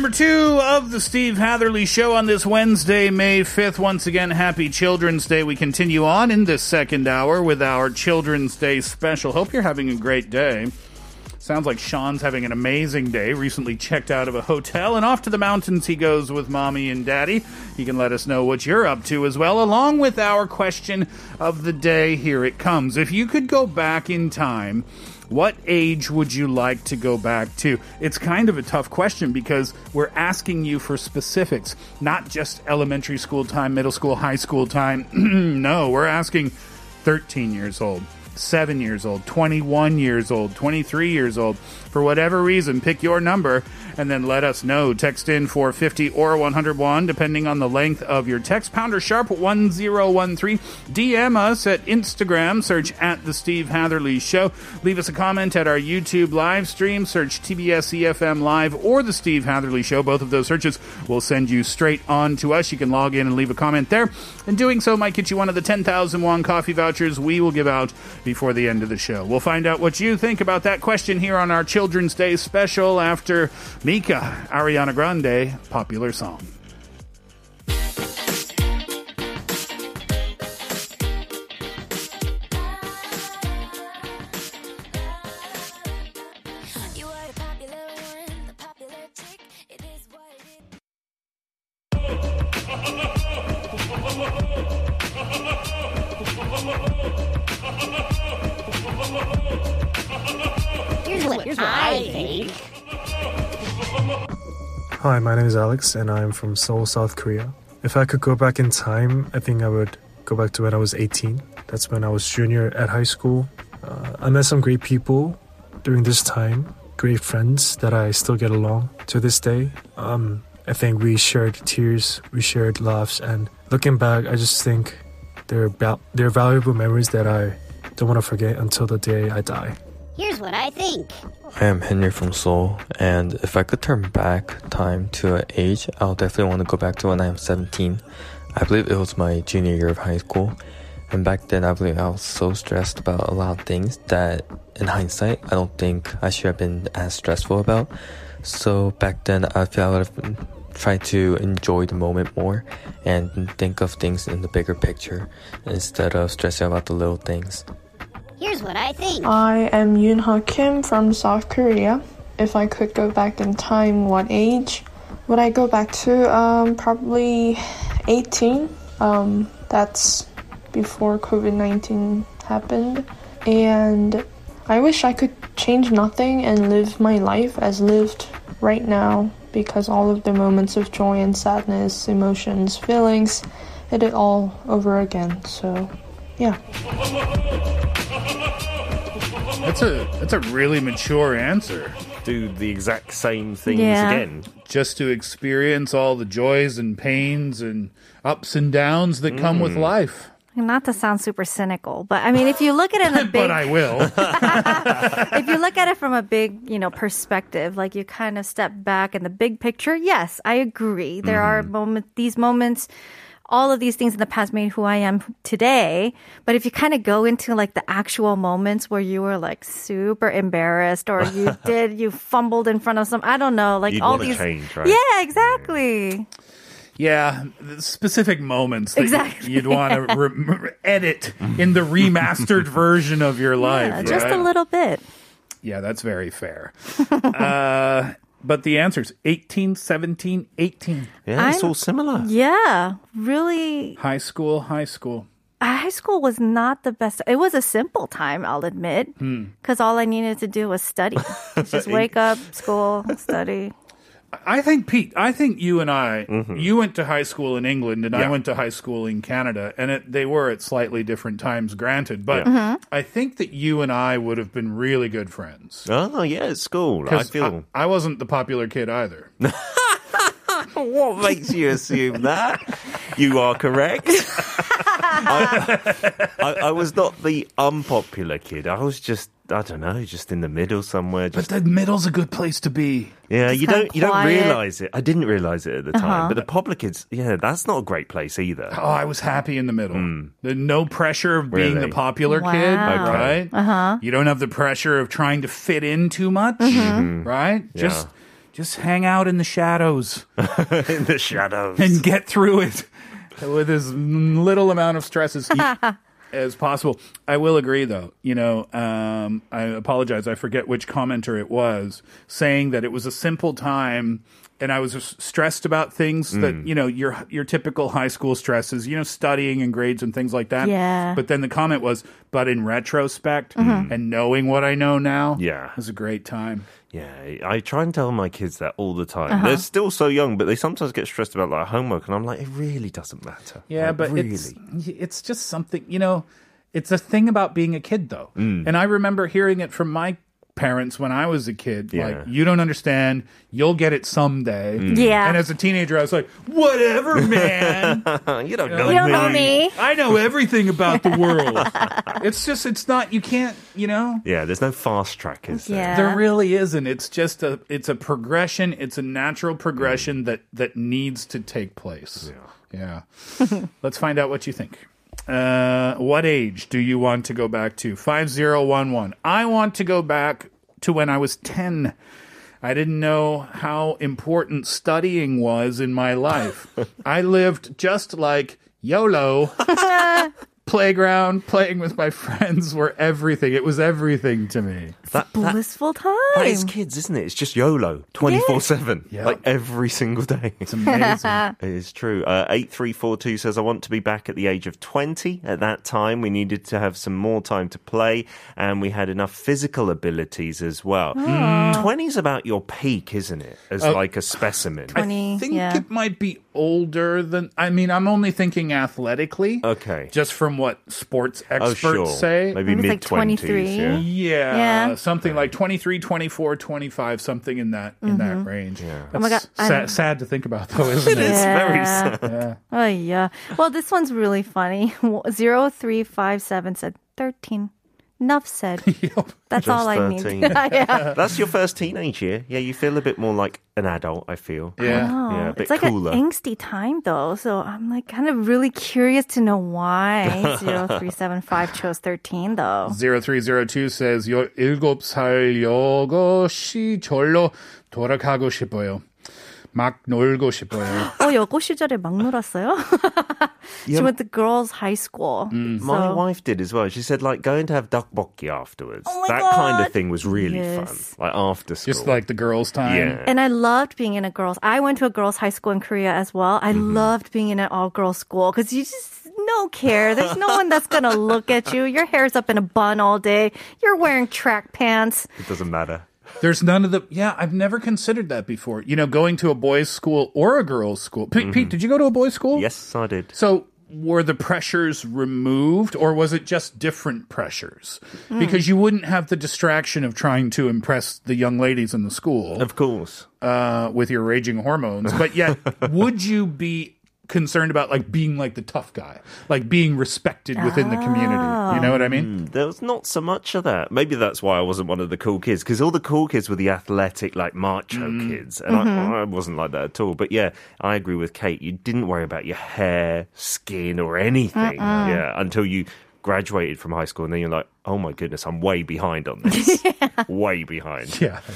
Number two of the Steve Hatherly Show on this Wednesday, May 5th. Once again, happy Children's Day. We continue on in this second hour with our Children's Day special. Hope you're having a great day. Sounds like Sean's having an amazing day. Recently checked out of a hotel and off to the mountains he goes with mommy and daddy. He can let us know what you're up to as well, along with our question of the day. Here it comes. If you could go back in time, what age would you like to go back to? It's kind of a tough question because we're asking you for specifics, not just elementary school time, middle school, high school time. no, we're asking 13 years old. 7 years old, 21 years old, 23 years old. For whatever reason, pick your number and then let us know. Text in for 50 or 101, depending on the length of your text. Pounder sharp 1013. DM us at Instagram, search at The Steve Hatherly Show. Leave us a comment at our YouTube live stream, search TBS EFM Live or The Steve Hatherly Show. Both of those searches will send you straight on to us. You can log in and leave a comment there. And doing so might get you one of the 10,000 won coffee vouchers we will give out before the end of the show. We'll find out what you think about that question here on our Children's Day special after Mika, Ariana Grande, popular song. I think. Hi, my name is Alex and I'm from Seoul, South Korea. If I could go back in time, I think I would go back to when I was 18. That's when I was junior at high school. Uh, I met some great people during this time, great friends that I still get along to this day. Um, I think we shared tears, we shared laughs, and looking back, I just think they're, val- they're valuable memories that I don't want to forget until the day I die. Here's what I think. I am Henry from Seoul, and if I could turn back time to an age, I'll definitely want to go back to when I am 17. I believe it was my junior year of high school, and back then I believe I was so stressed about a lot of things that, in hindsight, I don't think I should have been as stressful about. So back then, I feel I would have tried to enjoy the moment more and think of things in the bigger picture instead of stressing about the little things. Here's what I think. I am Yoon Ha Kim from South Korea. If I could go back in time, what age would I go back to? Um, probably 18. Um, that's before COVID 19 happened. And I wish I could change nothing and live my life as lived right now because all of the moments of joy and sadness, emotions, feelings, hit it all over again. So, yeah. That's a that's a really mature answer. Do the exact same things Yeah. again. Just to experience all the joys and pains and ups and downs that come with Mm. life. Not to sound super cynical, but I mean, if you look at it in a big, but I will. if you look at it from a big, you know, perspective, like you kind of step back in the big picture, yes, I agree. There are moments, these moments, all of these things in the past made who I am today. But if you kind of go into like the actual moments where you were like super embarrassed or you did, you fumbled in front of some, I don't know, like You'd all these. change, right? Yeah, exactly. Yeah, the specific moments that Exactly. you'd want to re- edit in the remastered version of your life. Yeah, just a little bit. Yeah, that's very fair. uh, but the answer's 18, 17, 18. Yeah, it's I'm- all similar. Yeah, really. High school, high school. High school was not the best. It was a simple time, I'll admit, Hmm. because all I needed to do was study. Just wake up, school, study. I think Pete. I think you and I. Mm-hmm. You went to high school in England, and I went to high school in Canada, and it, they were at slightly different times. Granted, but Yeah. I think that you and I would have been really good friends. Oh yeah, at school. I 'Cause feel. I, I wasn't the popular kid either. what makes you assume that? You are correct. I, I, I was not the unpopular kid. I was just, I don't know, just in the middle somewhere. But the middle's a good place to be. yeah, just you don't, you don't realize it. I didn't realize it at the time. Uh-huh. But the popular kids, yeah, that's not a great place either. Oh, I was happy in the middle. The no pressure of being Really? the popular kid, Wow. right? Uh-huh. You don't have the pressure of trying to fit in too much, right? Yeah. Just just hang out in the shadows in the shadows. and get through it with as little amount of stress as, as possible. I will agree, though. You know, um, I apologize. I forget which commenter it was saying that it was a simple time. And I was stressed about things that mm. you know your your typical high school stresses, you know, studying and grades and things like that. Yeah. But then the comment was, "But in retrospect, mm-hmm. mm. and knowing what I know now, Yeah. it was a great time." Yeah, I try and tell my kids that all the time. Uh-huh. They're still so young, but they sometimes get stressed about like homework, and I'm like, it really doesn't matter. Yeah, Like, but really. it's it's just something you know. It's a thing about being a kid, though, mm. and I remember hearing it from my parents when I was a kid. Yeah. Like, you don't understand. You'll get it someday. Mm. Yeah. And as a teenager, I was like, whatever, man. you don't know You don't know me. I know everything about the world. it's just, it's not. You can't. You know. Yeah, there's no fast track, is there? Yeah. There really isn't. It's just a it's a progression. It's a natural progression mm. that that needs to take place. Yeah. Yeah. Let's find out what you think. Uh, what age do you want to go back to? 5011. I want to go back to when I was 10. I didn't know how important studying was in my life. I lived just like YOLO. Playground, playing with my friends were everything. It was everything to me. That, that, Blissful time. that is kids, isn't it? It's just YOLO 24 7. Yeah. Like every single day. It's amazing. It is true. Uh, 8342 says, I want to be back at the age of 20. At that time, we needed to have some more time to play, and we had enough physical abilities as well. 20 is about your peak, isn't it? As Oh. like a specimen. I think yeah. it might be older than. I mean, I'm only thinking athletically. Okay. Just from what sports oh, experts sure. say. Maybe Maybe mid it's like 23. Yeah. Yeah, Yeah. something like 23, 24, 25, something in that in that mm-hmm. range. Yeah. Oh my God, I sad, sad to think about though, isn't it? It's very sad. Yeah. Oh yeah. Well, this one's really funny. Zero three five seven said thirteen. Enough said. That's Just all I 13. need. yeah. That's your first teenage year. Yeah, you feel a bit more like an adult, I feel. Yeah. Oh, Yeah, a bit it's like cooler. an angsty time though, so I'm like kind of really curious to know why zero three seven five chose thirteen though. 0302 says 17살 여것이 절로 돌아가고 싶어요. 막 놀고 싶어요. 어, 여고 시절에 막 놀았어요? she went to girls' high school. Mm. So. My wife did as well. She said, like, going to have tteokbokki afterwards. Oh that God. kind of thing was really yes. fun. Like, after school. Just like the girls' time. Yeah. And I loved being in a girls' I went to a girls' high school in Korea as well. I mm-hmm. loved being in an all-girls school because you just no care. There's no one that's going to look at you. Your hair's up in a bun all day. You're wearing track pants. It doesn't matter. There's none of the. Yeah, I've never considered that before. You know, going to a boys' school or a girls' school. Pete, Pete, did you go to a boys' school? Yes, I did. So were the pressures removed or was it just different pressures? Hmm. Because you wouldn't have the distraction of trying to impress the young ladies in the school Of course. uh, with your raging hormones. But yet, would you be concerned about like being like the tough guy, like being respected within the community? You know what I mean? Mm, There was not so much of that. Maybe that's why I wasn't one of the cool kids because all the cool kids were the athletic, like macho kids, and I, I wasn't like that at all. But yeah, I agree with Kate. You didn't worry about your hair, skin, or anything. Yeah, until you graduated from high school, and then you're like, oh my goodness, I'm way behind on this. way behind. Yeah.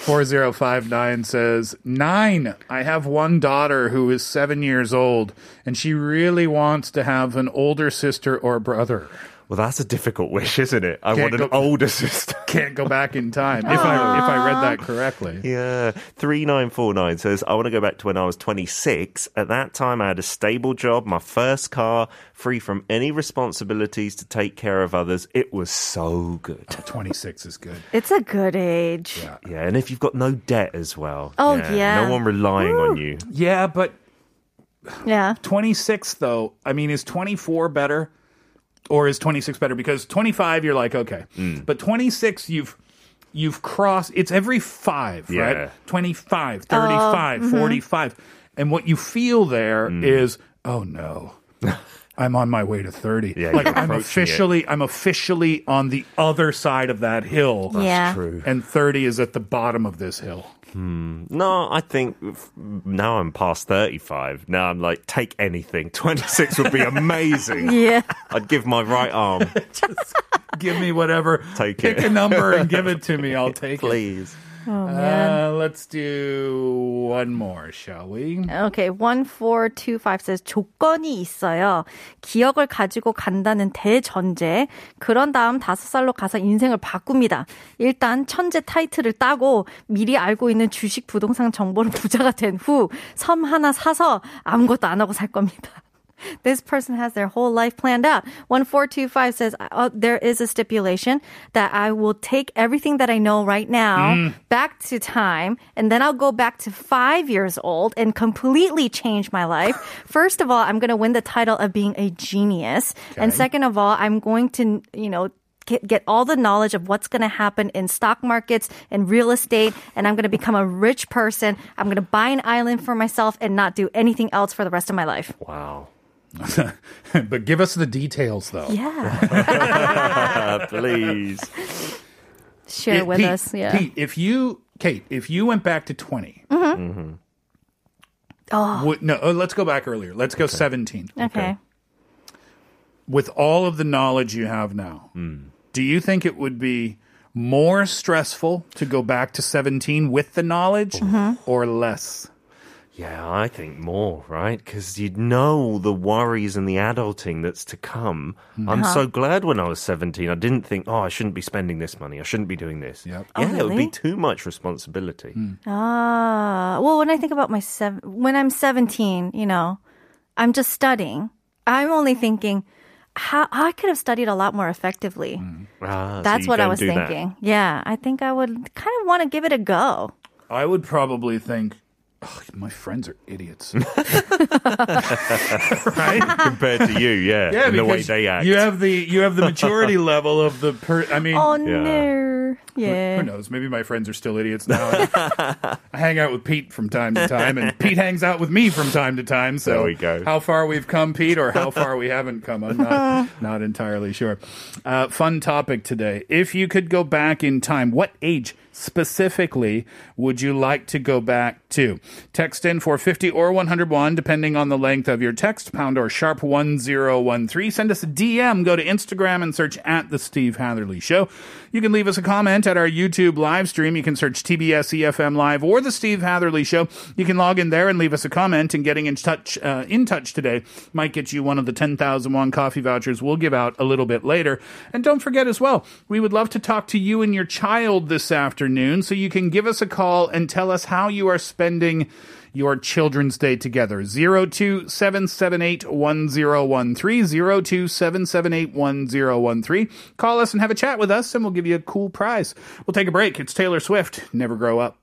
4059 says, Nine. I have one daughter who is seven years old, and she really wants to have an older sister or brother. Well, that's a difficult wish, isn't it? I Can't want an go- older sister. Can't go back in time. If I if I read that correctly. Yeah. 3949 says, I want to go back to when I was 26. At that time, I had a stable job, my first car, free from any responsibilities to take care of others. It was so good. 26 is good. It's a good age. Yeah. Yeah. And if you've got no debt as well. Oh, yeah. No one relying on you. Yeah, but Yeah. 26 though, I mean is 24 better or is 26 better because 25 you're like okay. Mm. But 26 you've you've crossed it's every 5, Yeah. right? 25, 35, mhm. 45. And what you feel there Mm. is oh no. I'm on my way to 30. Yeah, like I'm approaching officially I'm officially on the other side of that hill. That's Yeah. true. And 30 is at the bottom of this hill. Hmm. No, I think now I'm past 35. Now I'm like, take anything. 26 would be amazing. Yeah. I'd give my right arm. Just give me whatever. Take Pick it. a number and give it to me. I'll take it. Please. Oh man. Uh, let's do one more, shall we? Okay, 1425 says 조건이 있어요. 기억을 가지고 간다는 대전제. 그런 다음 다섯 살로 가서 인생을 바꿉니다. 일단 천재 타이틀을 따고 미리 알고 있는 주식 부동산 정보로 부자가 된 후 섬 하나 사서 아무것도 안 하고 살 겁니다. This person has their whole life planned out. 1425 says, uh, there is a stipulation that I will take everything that I know right now back to time, and then I'll go back to five years old and completely change my life. First of all, I'm going to win the title of being a genius. And second of all, I'm going to, you know, get, get all the knowledge of what's going to happen in stock markets and real estate. And I'm going to become a rich person. I'm going to buy an island for myself and not do anything else for the rest of my life. Wow. but give us the details, though. Yeah. Please. Share It- with Pete, us. Yeah. Pete, if you, Kate, if you went back to 20, Mhm. Oh. would, no, uh, let's go back earlier. Let's go 17. Okay. With all of the knowledge you have now, do you think it would be more stressful to go back to 17 with the knowledge Mm-hmm. or less? Yeah, I think more, right? Because you'd know the worries and the adulting that's to come. I'm Uh-huh. so glad when I was 17, I didn't think, oh, I shouldn't be spending this money. I shouldn't be doing this. Yep. Oh, Yeah, it would be too much responsibility. Ah, well, when I think about my seven, when I'm 17, you know, I'm just studying. I'm only thinking how I could have studied a lot more effectively. Ah, That's you what I was do that. thinking. Yeah, I think I would kind of want to give it a go. I would probably think, "Ugh, my friends are idiots. right? Compared to you, yeah, Yeah, and the way they act. You have the you have the maturity level of the per. I mean, Oh Yeah. no, Who yeah. knows? Maybe my friends are still idiots now. I hang out with Pete from time to time, and Pete hangs out with me from time to time. So There we go. How far we've come, Pete, or how far we haven't come, I'm not, not entirely sure. Uh, fun topic today. If you could go back in time, what age specifically would you like to go back to? Text in for 50 or 101, depending on the length of your text, pound or sharp 1013. Send us a DM, go to Instagram and search at The Steve Hatherly Show. You can leave us a comment at our YouTube live stream. You can search TBS EFM Live or The Steve Hatherly Show. You can log in there and leave us a comment, and getting in touch, uh, in touch today might get you one of the 10,000 won coffee vouchers we'll give out a little bit later. And don't forget as well, we would love to talk to you and your child this afternoon, so you can give us a call and tell us how you are spending your Children's Day together. 027781013, 027781013. Call us and have a chat with us, and we'll give you a cool prize. We'll take a break. It's Taylor Swift. Never grow up.